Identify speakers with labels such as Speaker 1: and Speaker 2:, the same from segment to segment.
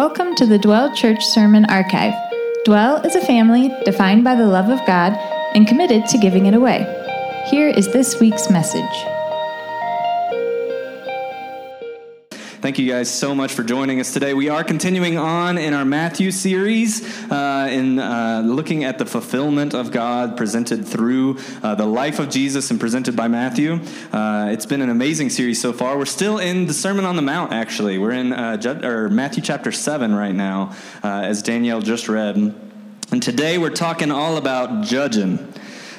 Speaker 1: Welcome to the Dwell Church Sermon Archive. Dwell is a family defined by the love of God and committed to giving it away. Here is this week's message.
Speaker 2: Thank you guys so much for joining us today. We are continuing on in our Matthew series uh, in uh, looking at the fulfillment of God presented through uh, the life of Jesus and presented by Matthew. Uh, it's been an amazing series so far. We're still in the Sermon on the Mount, actually. We're in or Matthew chapter 7 right now, as Danielle just read. And today we're talking all about judging.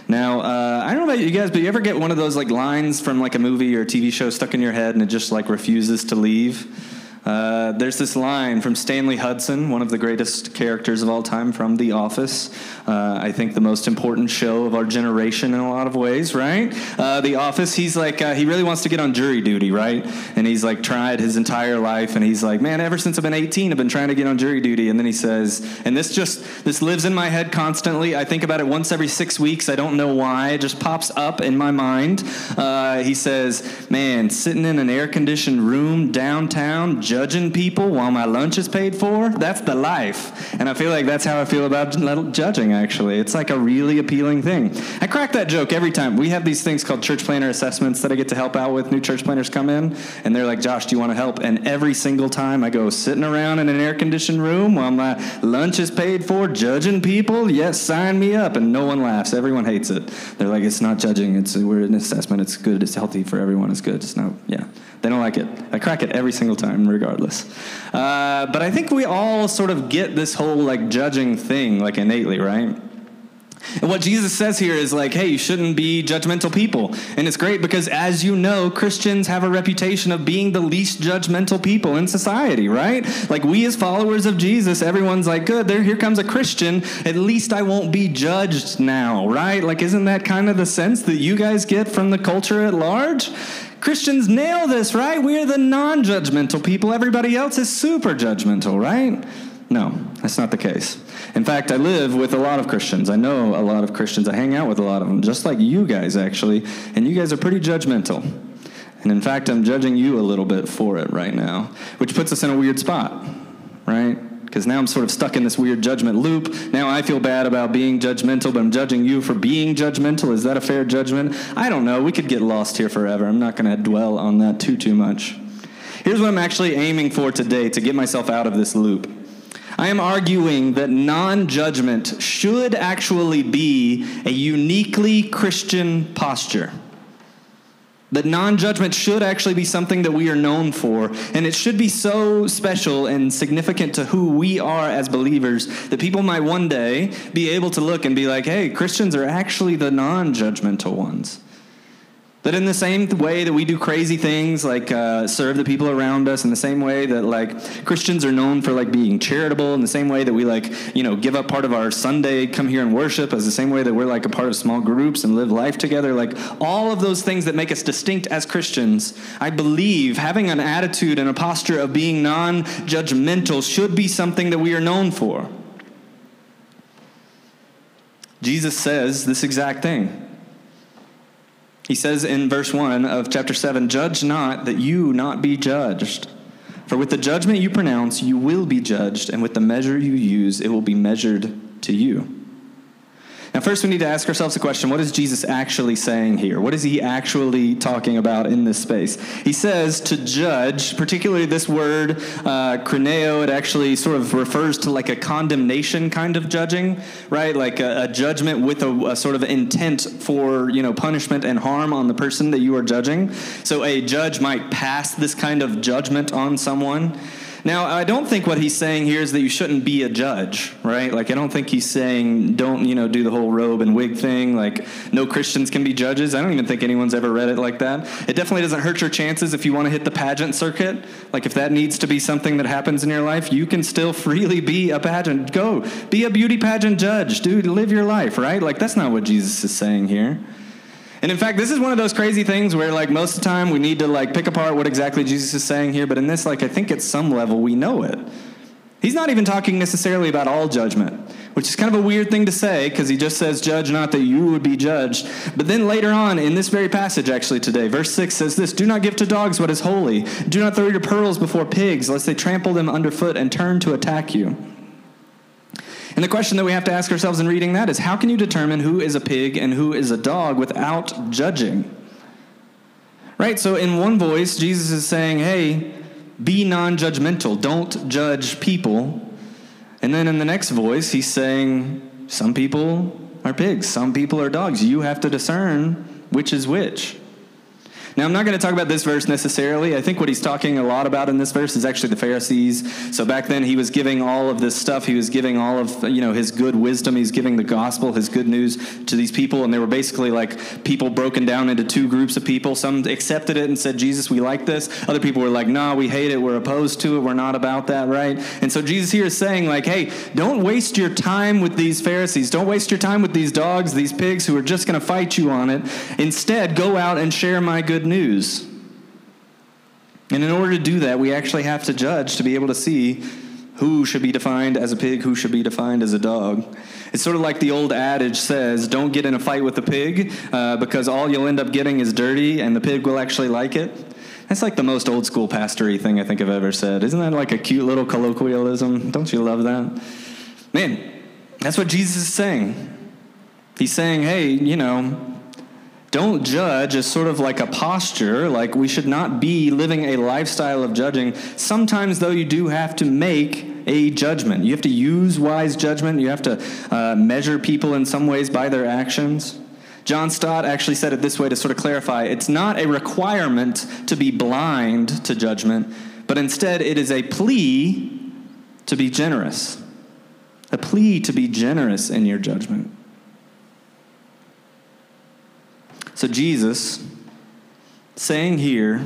Speaker 2: Now, uh, I don't know about you guys, but you ever get one of those like lines from like a movie or a TV show stuck in your head and it just like refuses to leave? Uh, there's this line from Stanley Hudson, one of the greatest characters of all time from The Office. Uh, I think the most important show of our generation in a lot of ways, right? Uh, the Office, he's like, uh, he really wants to get on jury duty, right? And he's like tried his entire life, and he's like, man, ever since I've been 18, I've been trying to get on jury duty. And then he says, and this just, this lives in my head constantly. I think about it once every six weeks. I don't know why. It just pops up in my mind. Uh, he says, man, sitting in an air conditioned room downtown, judging people while my lunch is paid for, that's the life. And I feel like that's how I feel about judging, actually. It's like a really appealing thing. I crack that joke every time. We have these things called church planner assessments that I get to help out with. New church planners come in, and they're like, Josh, do you want to help? And every single time I go sitting around in an air conditioned room while my lunch is paid for, judging people, yes, sign me up. And no one laughs. Everyone hates it. They're like, it's not judging. It's we're an assessment. It's good. It's healthy for everyone. It's good. It's not, yeah. They don't like it. I crack it every single time, regardless. Uh, but I think we all sort of get this whole like judging thing like innately, right? And what Jesus says here is like, hey, you shouldn't be judgmental people. And it's great because, as you know, Christians have a reputation of being the least judgmental people in society, right? Like, we as followers of Jesus, everyone's like, good, there, here comes a Christian. At least I won't be judged now, right? Like, isn't that kind of the sense that you guys get from the culture at large? Christians nail this, right? We're the non judgmental people. Everybody else is super judgmental, right? No, that's not the case. In fact, I live with a lot of Christians. I know a lot of Christians. I hang out with a lot of them, just like you guys, actually. And you guys are pretty judgmental. And in fact, I'm judging you a little bit for it right now, which puts us in a weird spot, right? Because now I'm sort of stuck in this weird judgment loop. Now I feel bad about being judgmental, but I'm judging you for being judgmental. Is that a fair judgment? I don't know. We could get lost here forever. I'm not going to dwell on that too, too much. Here's what I'm actually aiming for today to get myself out of this loop. I am arguing that non judgment should actually be a uniquely Christian posture. That non judgment should actually be something that we are known for, and it should be so special and significant to who we are as believers that people might one day be able to look and be like, hey, Christians are actually the non judgmental ones. That in the same way that we do crazy things like uh, serve the people around us, in the same way that like Christians are known for like being charitable, in the same way that we like you know give up part of our Sunday, come here and worship, as the same way that we're like a part of small groups and live life together, like all of those things that make us distinct as Christians, I believe having an attitude and a posture of being non-judgmental should be something that we are known for. Jesus says this exact thing. He says in verse 1 of chapter 7 Judge not that you not be judged. For with the judgment you pronounce, you will be judged, and with the measure you use, it will be measured to you. Now, first, we need to ask ourselves the question what is Jesus actually saying here? What is he actually talking about in this space? He says to judge, particularly this word, uh, it actually sort of refers to like a condemnation kind of judging, right? Like a, a judgment with a, a, sort of intent for, you know, punishment and harm on the person that you are judging. So a judge might pass this kind of judgment on someone. Now, I don't think what he's saying here is that you shouldn't be a judge, right? Like, I don't think he's saying don't, you know, do the whole robe and wig thing. Like, no Christians can be judges. I don't even think anyone's ever read it like that. It definitely doesn't hurt your chances if you want to hit the pageant circuit. Like, if that needs to be something that happens in your life, you can still freely be a pageant. Go, be a beauty pageant judge, dude. Live your life, right? Like, that's not what Jesus is saying here. And in fact, this is one of those crazy things where, like, most of the time we need to, like, pick apart what exactly Jesus is saying here. But in this, like, I think at some level we know it. He's not even talking necessarily about all judgment, which is kind of a weird thing to say because he just says, Judge not that you would be judged. But then later on in this very passage, actually today, verse 6 says this Do not give to dogs what is holy. Do not throw your pearls before pigs, lest they trample them underfoot and turn to attack you. And the question that we have to ask ourselves in reading that is how can you determine who is a pig and who is a dog without judging? Right? So, in one voice, Jesus is saying, hey, be non judgmental, don't judge people. And then in the next voice, he's saying, some people are pigs, some people are dogs. You have to discern which is which. Now, I'm not going to talk about this verse necessarily. I think what he's talking a lot about in this verse is actually the Pharisees. So back then, he was giving all of this stuff. He was giving all of you know his good wisdom. He's giving the gospel, his good news to these people, and they were basically like people broken down into two groups of people. Some accepted it and said, "Jesus, we like this." Other people were like, "No, we hate it. We're opposed to it. We're not about that, right?" And so Jesus here is saying, like, "Hey, don't waste your time with these Pharisees. Don't waste your time with these dogs, these pigs who are just going to fight you on it. Instead, go out and share my good." Good news. And in order to do that, we actually have to judge to be able to see who should be defined as a pig, who should be defined as a dog. It's sort of like the old adage says don't get in a fight with the pig uh, because all you'll end up getting is dirty and the pig will actually like it. That's like the most old school pastory thing I think I've ever said. Isn't that like a cute little colloquialism? Don't you love that? Man, that's what Jesus is saying. He's saying, hey, you know, don't judge is sort of like a posture, like we should not be living a lifestyle of judging. Sometimes, though, you do have to make a judgment. You have to use wise judgment. You have to uh, measure people in some ways by their actions. John Stott actually said it this way to sort of clarify it's not a requirement to be blind to judgment, but instead it is a plea to be generous. A plea to be generous in your judgment. So, Jesus saying here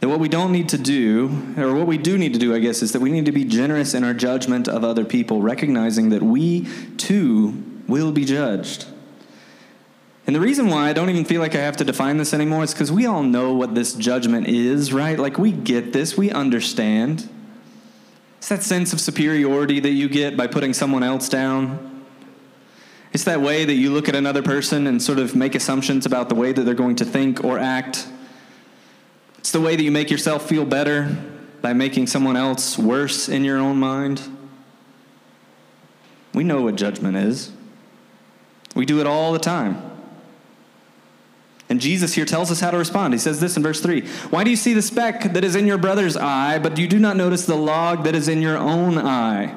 Speaker 2: that what we don't need to do, or what we do need to do, I guess, is that we need to be generous in our judgment of other people, recognizing that we too will be judged. And the reason why I don't even feel like I have to define this anymore is because we all know what this judgment is, right? Like, we get this, we understand. It's that sense of superiority that you get by putting someone else down. It's that way that you look at another person and sort of make assumptions about the way that they're going to think or act. It's the way that you make yourself feel better by making someone else worse in your own mind. We know what judgment is, we do it all the time. And Jesus here tells us how to respond. He says this in verse 3 Why do you see the speck that is in your brother's eye, but you do not notice the log that is in your own eye?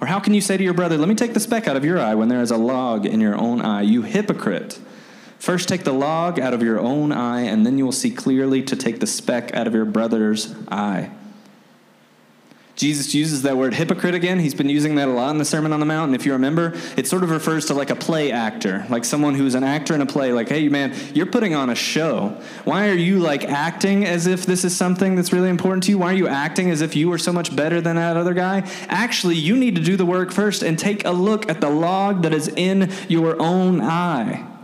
Speaker 2: Or how can you say to your brother, Let me take the speck out of your eye when there is a log in your own eye? You hypocrite. First take the log out of your own eye, and then you will see clearly to take the speck out of your brother's eye. Jesus uses that word hypocrite again. He's been using that a lot in the Sermon on the Mount. And if you remember, it sort of refers to like a play actor, like someone who's an actor in a play. Like, hey, man, you're putting on a show. Why are you like acting as if this is something that's really important to you? Why are you acting as if you are so much better than that other guy? Actually, you need to do the work first and take a look at the log that is in your own eye.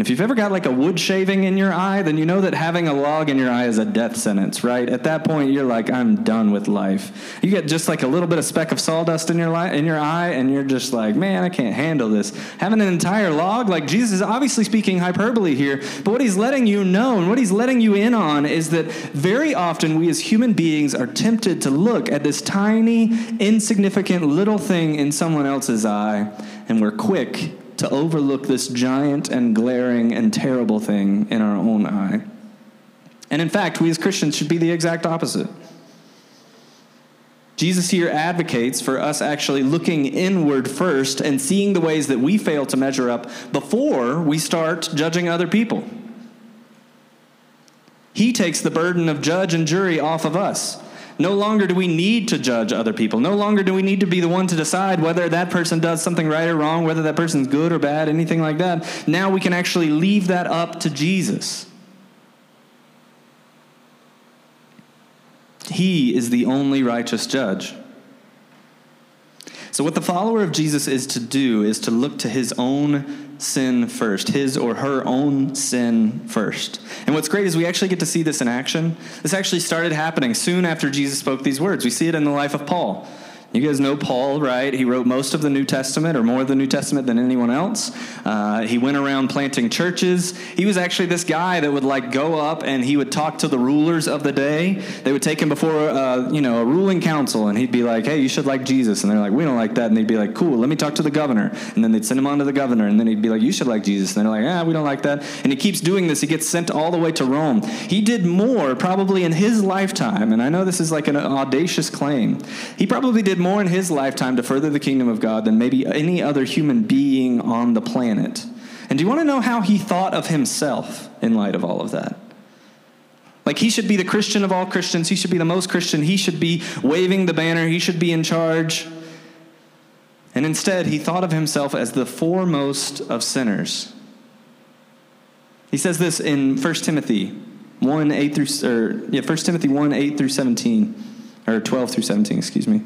Speaker 2: And if you've ever got like a wood shaving in your eye, then you know that having a log in your eye is a death sentence, right? At that point, you're like, I'm done with life. You get just like a little bit of speck of sawdust in your li- in your eye, and you're just like, man, I can't handle this. Having an entire log, like Jesus is obviously speaking hyperbole here, but what he's letting you know and what he's letting you in on is that very often we as human beings are tempted to look at this tiny, insignificant little thing in someone else's eye, and we're quick to overlook this giant and glaring and terrible thing in our own eye. And in fact, we as Christians should be the exact opposite. Jesus here advocates for us actually looking inward first and seeing the ways that we fail to measure up before we start judging other people. He takes the burden of judge and jury off of us. No longer do we need to judge other people. No longer do we need to be the one to decide whether that person does something right or wrong, whether that person's good or bad, anything like that. Now we can actually leave that up to Jesus. He is the only righteous judge. So, what the follower of Jesus is to do is to look to his own sin first, his or her own sin first. And what's great is we actually get to see this in action. This actually started happening soon after Jesus spoke these words. We see it in the life of Paul. You guys know Paul, right? He wrote most of the New Testament, or more of the New Testament than anyone else. Uh, he went around planting churches. He was actually this guy that would like go up and he would talk to the rulers of the day. They would take him before, uh, you know, a ruling council, and he'd be like, "Hey, you should like Jesus," and they're like, "We don't like that," and they'd be like, "Cool, let me talk to the governor," and then they'd send him on to the governor, and then he'd be like, "You should like Jesus," and they're like, "Ah, we don't like that," and he keeps doing this. He gets sent all the way to Rome. He did more probably in his lifetime, and I know this is like an audacious claim. He probably did more in his lifetime to further the kingdom of God than maybe any other human being on the planet. And do you want to know how he thought of himself in light of all of that? Like he should be the Christian of all Christians. He should be the most Christian. He should be waving the banner. He should be in charge. And instead, he thought of himself as the foremost of sinners. He says this in 1 Timothy 1 8 through, or yeah, 1 Timothy 1 8 through 17, or 12 through 17, excuse me.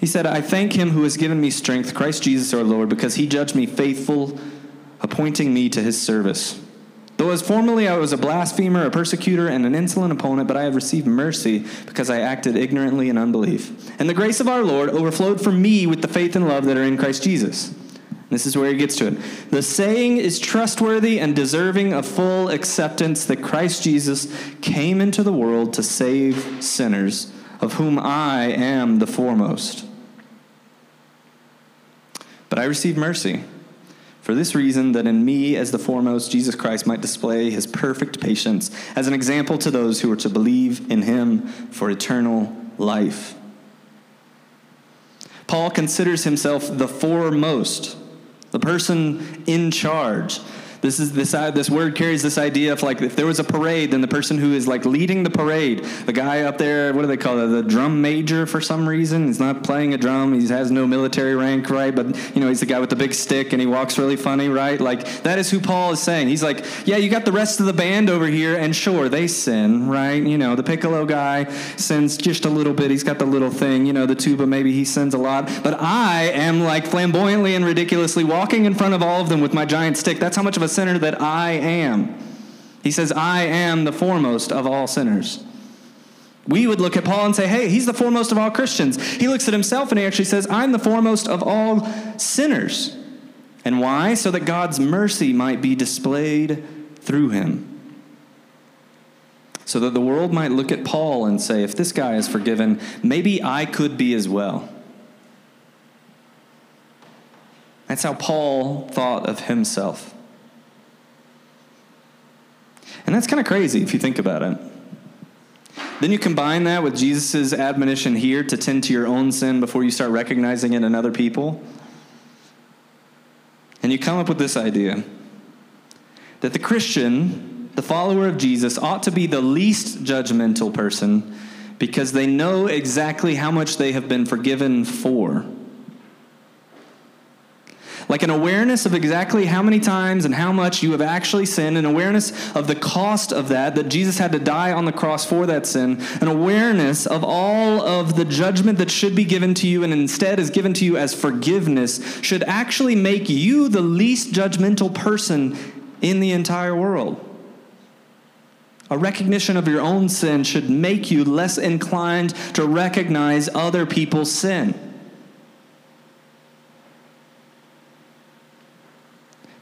Speaker 2: He said, I thank him who has given me strength, Christ Jesus our Lord, because he judged me faithful, appointing me to his service. Though as formerly I was a blasphemer, a persecutor, and an insolent opponent, but I have received mercy because I acted ignorantly in unbelief. And the grace of our Lord overflowed for me with the faith and love that are in Christ Jesus. This is where he gets to it. The saying is trustworthy and deserving of full acceptance that Christ Jesus came into the world to save sinners, of whom I am the foremost. But I receive mercy. For this reason, that in me, as the foremost, Jesus Christ might display his perfect patience as an example to those who are to believe in him for eternal life. Paul considers himself the foremost, the person in charge, this is this uh, this word carries this idea of like if there was a parade, then the person who is like leading the parade, the guy up there, what do they call it, the drum major for some reason. He's not playing a drum. He has no military rank, right? But you know he's the guy with the big stick and he walks really funny, right? Like that is who Paul is saying. He's like, yeah, you got the rest of the band over here, and sure they sin, right? You know the piccolo guy sins just a little bit. He's got the little thing, you know the tuba maybe he sins a lot, but I am like flamboyantly and ridiculously walking in front of all of them with my giant stick. That's how much of a sinner that I am. He says, I am the foremost of all sinners. We would look at Paul and say, hey, he's the foremost of all Christians. He looks at himself and he actually says, I'm the foremost of all sinners. And why? So that God's mercy might be displayed through him. So that the world might look at Paul and say, if this guy is forgiven, maybe I could be as well. That's how Paul thought of himself. And that's kind of crazy if you think about it. Then you combine that with Jesus' admonition here to tend to your own sin before you start recognizing it in other people. And you come up with this idea that the Christian, the follower of Jesus, ought to be the least judgmental person because they know exactly how much they have been forgiven for like an awareness of exactly how many times and how much you have actually sinned, an awareness of the cost of that, that Jesus had to die on the cross for that sin, an awareness of all of the judgment that should be given to you and instead is given to you as forgiveness, should actually make you the least judgmental person in the entire world. A recognition of your own sin should make you less inclined to recognize other people's sin.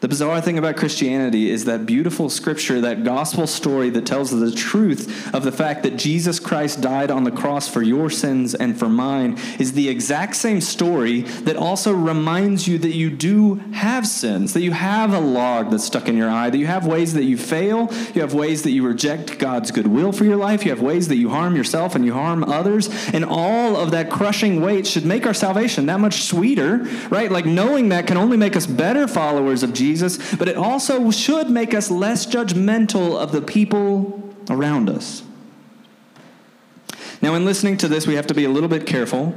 Speaker 2: The bizarre thing about Christianity is that beautiful scripture, that gospel story that tells the truth of the fact that Jesus Christ died on the cross for your sins and for mine, is the exact same story that also reminds you that you do have sins, that you have a log that's stuck in your eye, that you have ways that you fail, you have ways that you reject God's goodwill for your life, you have ways that you harm yourself and you harm others, and all of that crushing weight should make our salvation that much sweeter, right? Like knowing that can only make us better followers of Jesus Jesus, but it also should make us less judgmental of the people around us. Now, in listening to this, we have to be a little bit careful.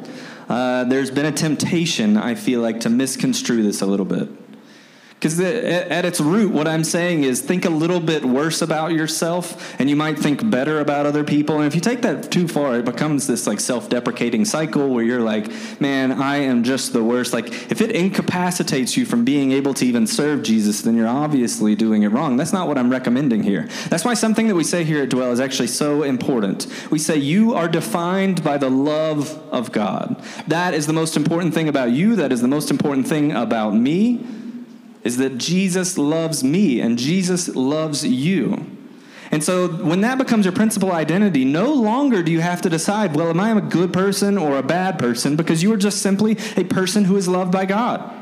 Speaker 2: Uh, there's been a temptation, I feel like, to misconstrue this a little bit. Because at its root, what I'm saying is think a little bit worse about yourself, and you might think better about other people. And if you take that too far, it becomes this like self-deprecating cycle where you're like, "Man, I am just the worst." Like if it incapacitates you from being able to even serve Jesus, then you're obviously doing it wrong. That's not what I'm recommending here. That's why something that we say here at Dwell is actually so important. We say you are defined by the love of God. That is the most important thing about you. That is the most important thing about me is that Jesus loves me and Jesus loves you. And so when that becomes your principal identity, no longer do you have to decide, well, am I a good person or a bad person? Because you are just simply a person who is loved by God.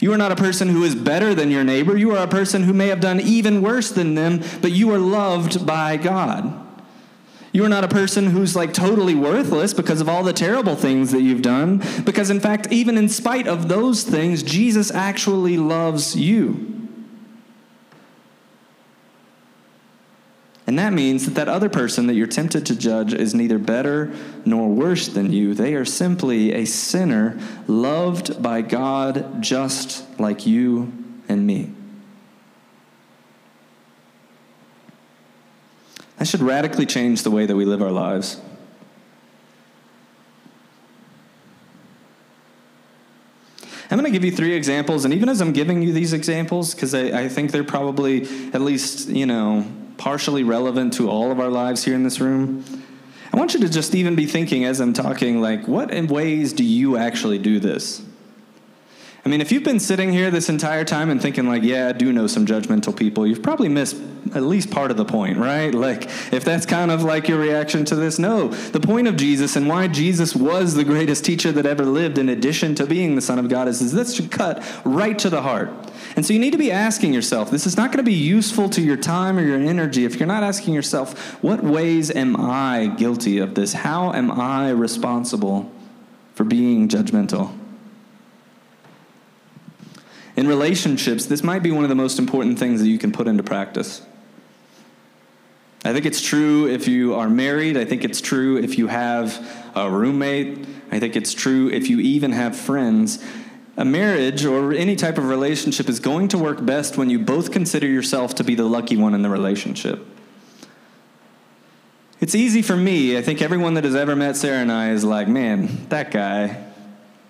Speaker 2: You are not a person who is better than your neighbor. You are a person who may have done even worse than them, but you are loved by God. You are not a person who's like totally worthless because of all the terrible things that you've done. Because, in fact, even in spite of those things, Jesus actually loves you. And that means that that other person that you're tempted to judge is neither better nor worse than you. They are simply a sinner loved by God just like you and me. That should radically change the way that we live our lives. I'm going to give you three examples, and even as I'm giving you these examples, because I, I, think they're probably at least, you know, partially relevant to all of our lives here in this room, I want you to just even be thinking as I'm talking, like, what in ways do you actually do this? I mean, if you've been sitting here this entire time and thinking, like, yeah, I do know some judgmental people, you've probably missed at least part of the point, right? Like, if that's kind of like your reaction to this, no. The point of Jesus and why Jesus was the greatest teacher that ever lived, in addition to being the Son of God, is, is this should cut right to the heart. And so you need to be asking yourself this is not going to be useful to your time or your energy if you're not asking yourself, what ways am I guilty of this? How am I responsible for being judgmental? In relationships, this might be one of the most important things that you can put into practice. I think it's true if you are married. I think it's true if you have a roommate. I think it's true if you even have friends. A marriage or any type of relationship is going to work best when you both consider yourself to be the lucky one in the relationship. It's easy for me. I think everyone that has ever met Sarah and I is like, man, that guy,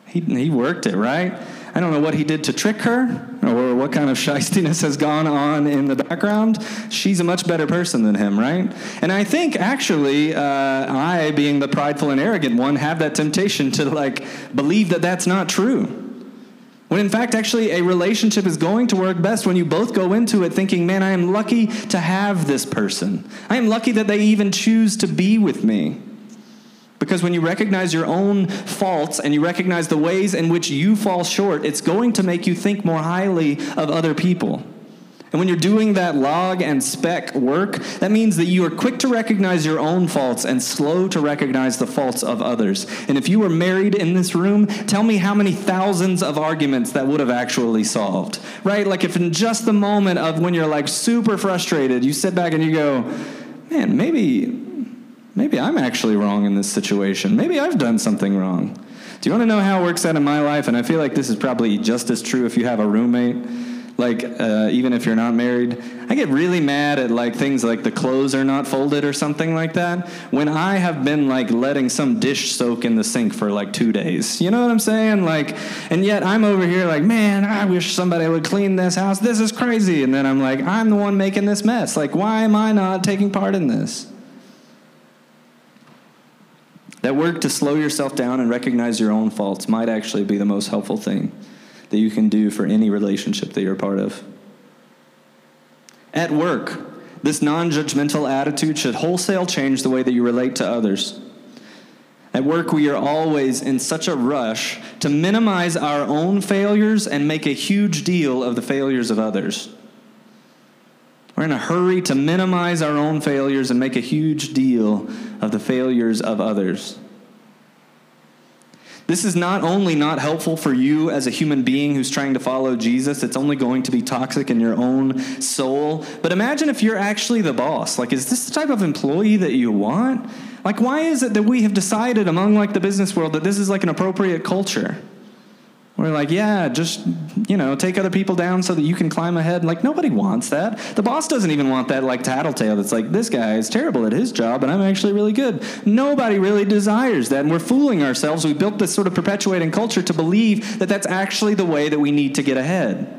Speaker 2: he, he worked it, right? I don't know what he did to trick her or what kind of shystiness has gone on in the background. She's a much better person than him, right? And I think actually, uh, I, being the prideful and arrogant one, have that temptation to like believe that that's not true. When in fact, actually, a relationship is going to work best when you both go into it thinking, man, I am lucky to have this person. I am lucky that they even choose to be with me. Because when you recognize your own faults and you recognize the ways in which you fall short, it's going to make you think more highly of other people. And when you're doing that log and speck work, that means that you are quick to recognize your own faults and slow to recognize the faults of others. And if you were married in this room, tell me how many thousands of arguments that would have actually solved. Right? Like if in just the moment of when you're like super frustrated, you sit back and you go, man, maybe maybe I'm actually wrong in this situation. Maybe I've done something wrong. Do you want to know how it works out in my life? And I feel like this is probably just as true if you have a roommate. Like, uh, even if you're not married, I get really mad at like things like the clothes are not folded or something like that. When I have been like letting some dish soak in the sink for like two days, you know what I'm saying? Like, and yet I'm over here like, man, I wish somebody would clean this house. This is crazy. And then I'm like, I'm the one making this mess. Like, why am I not taking part in this? That work to slow yourself down and recognize your own faults might actually be the most helpful thing that you can do for any relationship that you're a part of. At work, this non judgmental attitude should wholesale change the way that you relate to others. At work, we are always in such a rush to minimize our own failures and make a huge deal of the failures of others. We're in a hurry to minimize our own failures and make a huge deal of the failures of others. This is not only not helpful for you as a human being who's trying to follow Jesus, it's only going to be toxic in your own soul. But imagine if you're actually the boss. Like, is this the type of employee that you want? Like, why is it that we have decided among like the business world that this is like an appropriate culture? We're like, yeah, just, you know, take other people down so that you can climb ahead. Like, nobody wants that. The boss doesn't even want that, like, tattletale that's like, this guy is terrible at his job and I'm actually really good. Nobody really desires that. And we're fooling ourselves. We built this sort of perpetuating culture to believe that that's actually the way that we need to get ahead.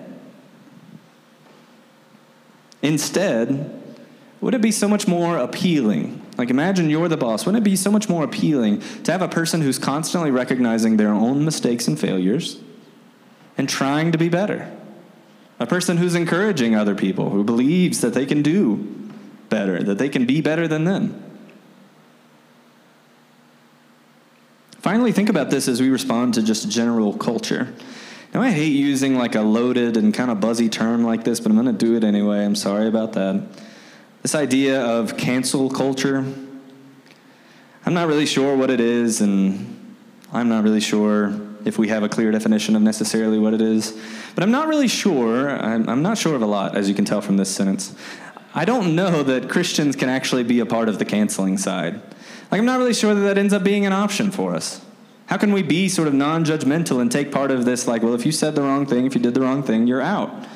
Speaker 2: Instead, would it be so much more appealing? Like, imagine you're the boss. Wouldn't it be so much more appealing to have a person who's constantly recognizing their own mistakes and failures? And trying to be better. A person who's encouraging other people, who believes that they can do better, that they can be better than them. Finally, think about this as we respond to just general culture. Now, I hate using like a loaded and kind of buzzy term like this, but I'm going to do it anyway. I'm sorry about that. This idea of cancel culture, I'm not really sure what it is, and I'm not really sure if we have a clear definition of necessarily what it is. But I'm not really sure. I'm, I'm, not sure of a lot, as you can tell from this sentence. I don't know that Christians can actually be a part of the canceling side. Like, I'm not really sure that that ends up being an option for us. How can we be sort of non judgmental and take part of this, like, well, if you said the wrong thing, if you did the wrong thing, you're out?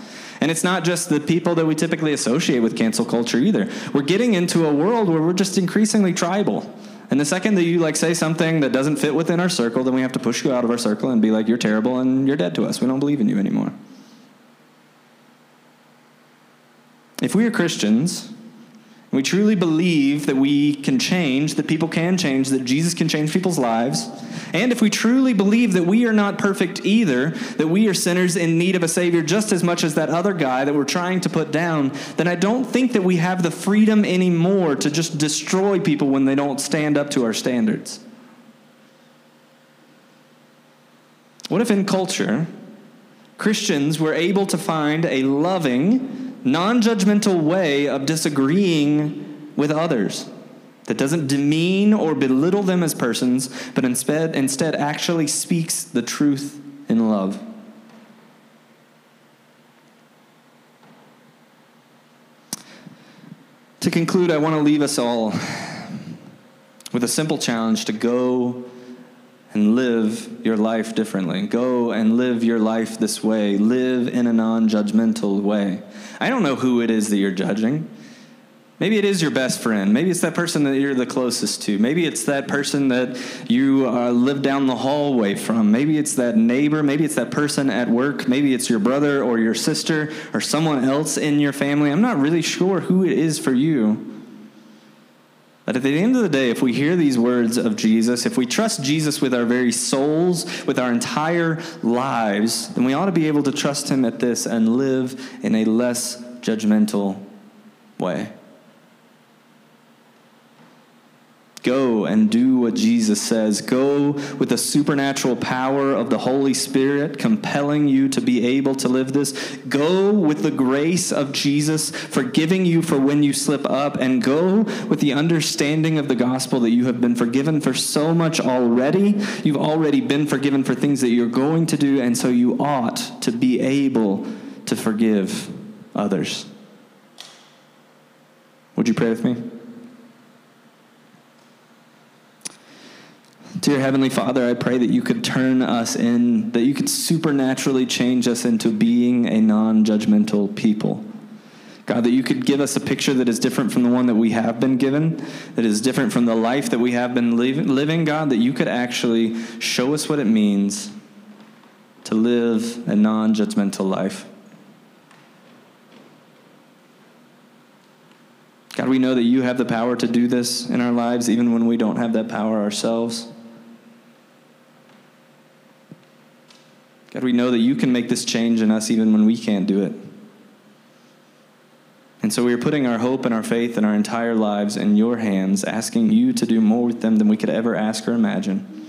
Speaker 2: And it's not just the people that we typically associate with cancel culture either. We're getting into a world where we're just increasingly tribal. And the second that you like say something that doesn't fit within our circle, then we have to push you out of our circle and be like, you're terrible and you're dead to us. We don't believe in you anymore. If we are Christians, we truly believe that we can change, that people can change, that Jesus can change people's lives. And if we truly believe that we are not perfect either, that we are sinners in need of a Savior just as much as that other guy that we're trying to put down, then I don't think that we have the freedom anymore to just destroy people when they don't stand up to our standards. What if in culture, Christians were able to find a loving, non judgmental way of disagreeing with others that doesn't demean or belittle them as persons, but instead, instead actually speaks the truth in love. To conclude, I want to leave us all with a simple challenge to go and live your life differently. Go and live your life this way. Live in a non judgmental way. I don't know who it is that you're judging. Maybe it is your best friend. Maybe it's that person that you're the closest to. Maybe it's that person that you uh, live down the hallway from. Maybe it's that neighbor. Maybe it's that person at work. Maybe it's your brother or your sister or someone else in your family. I'm not really sure who it is for you. But at the end of the day, if we hear these words of Jesus, if we trust Jesus with our very souls, with our entire lives, then we ought to be able to trust him at this and live in a less judgmental way. Go and do what Jesus says. Go with the supernatural power of the Holy Spirit compelling you to be able to live this. Go with the grace of Jesus forgiving you for when you slip up. And go with the understanding of the gospel that you have been forgiven for so much already. You've already been forgiven for things that you're going to do. And so you ought to be able to forgive others. Would you pray with me? Dear Heavenly Father, I pray that you could turn us in, that you could supernaturally change us into being a non judgmental people. God, that you could give us a picture that is different from the one that we have been given, that is different from the life that we have been living, God, that you could actually show us what it means to live a non judgmental life. God, we know that you have the power to do this in our lives, even when we don't have that power ourselves. God, we know that you can make this change in us even when we can't do it. And so we are putting our hope and our faith and our entire lives in your hands, asking you to do more with them than we could ever ask or imagine.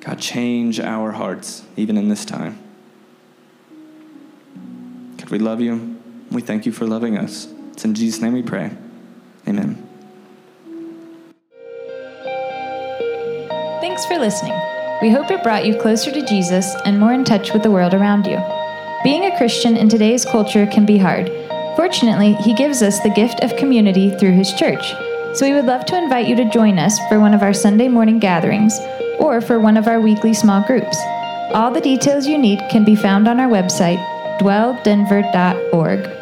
Speaker 2: God, change our hearts even in this time. God, we love you. We thank you for loving us. It's in Jesus' name we pray. Amen.
Speaker 1: Thanks for listening. We hope it brought you closer to Jesus and more in touch with the world around you. Being a Christian in today's culture can be hard. Fortunately, He gives us the gift of community through His church. So we would love to invite you to join us for one of our Sunday morning gatherings or for one of our weekly small groups. All the details you need can be found on our website, dwelldenver.org.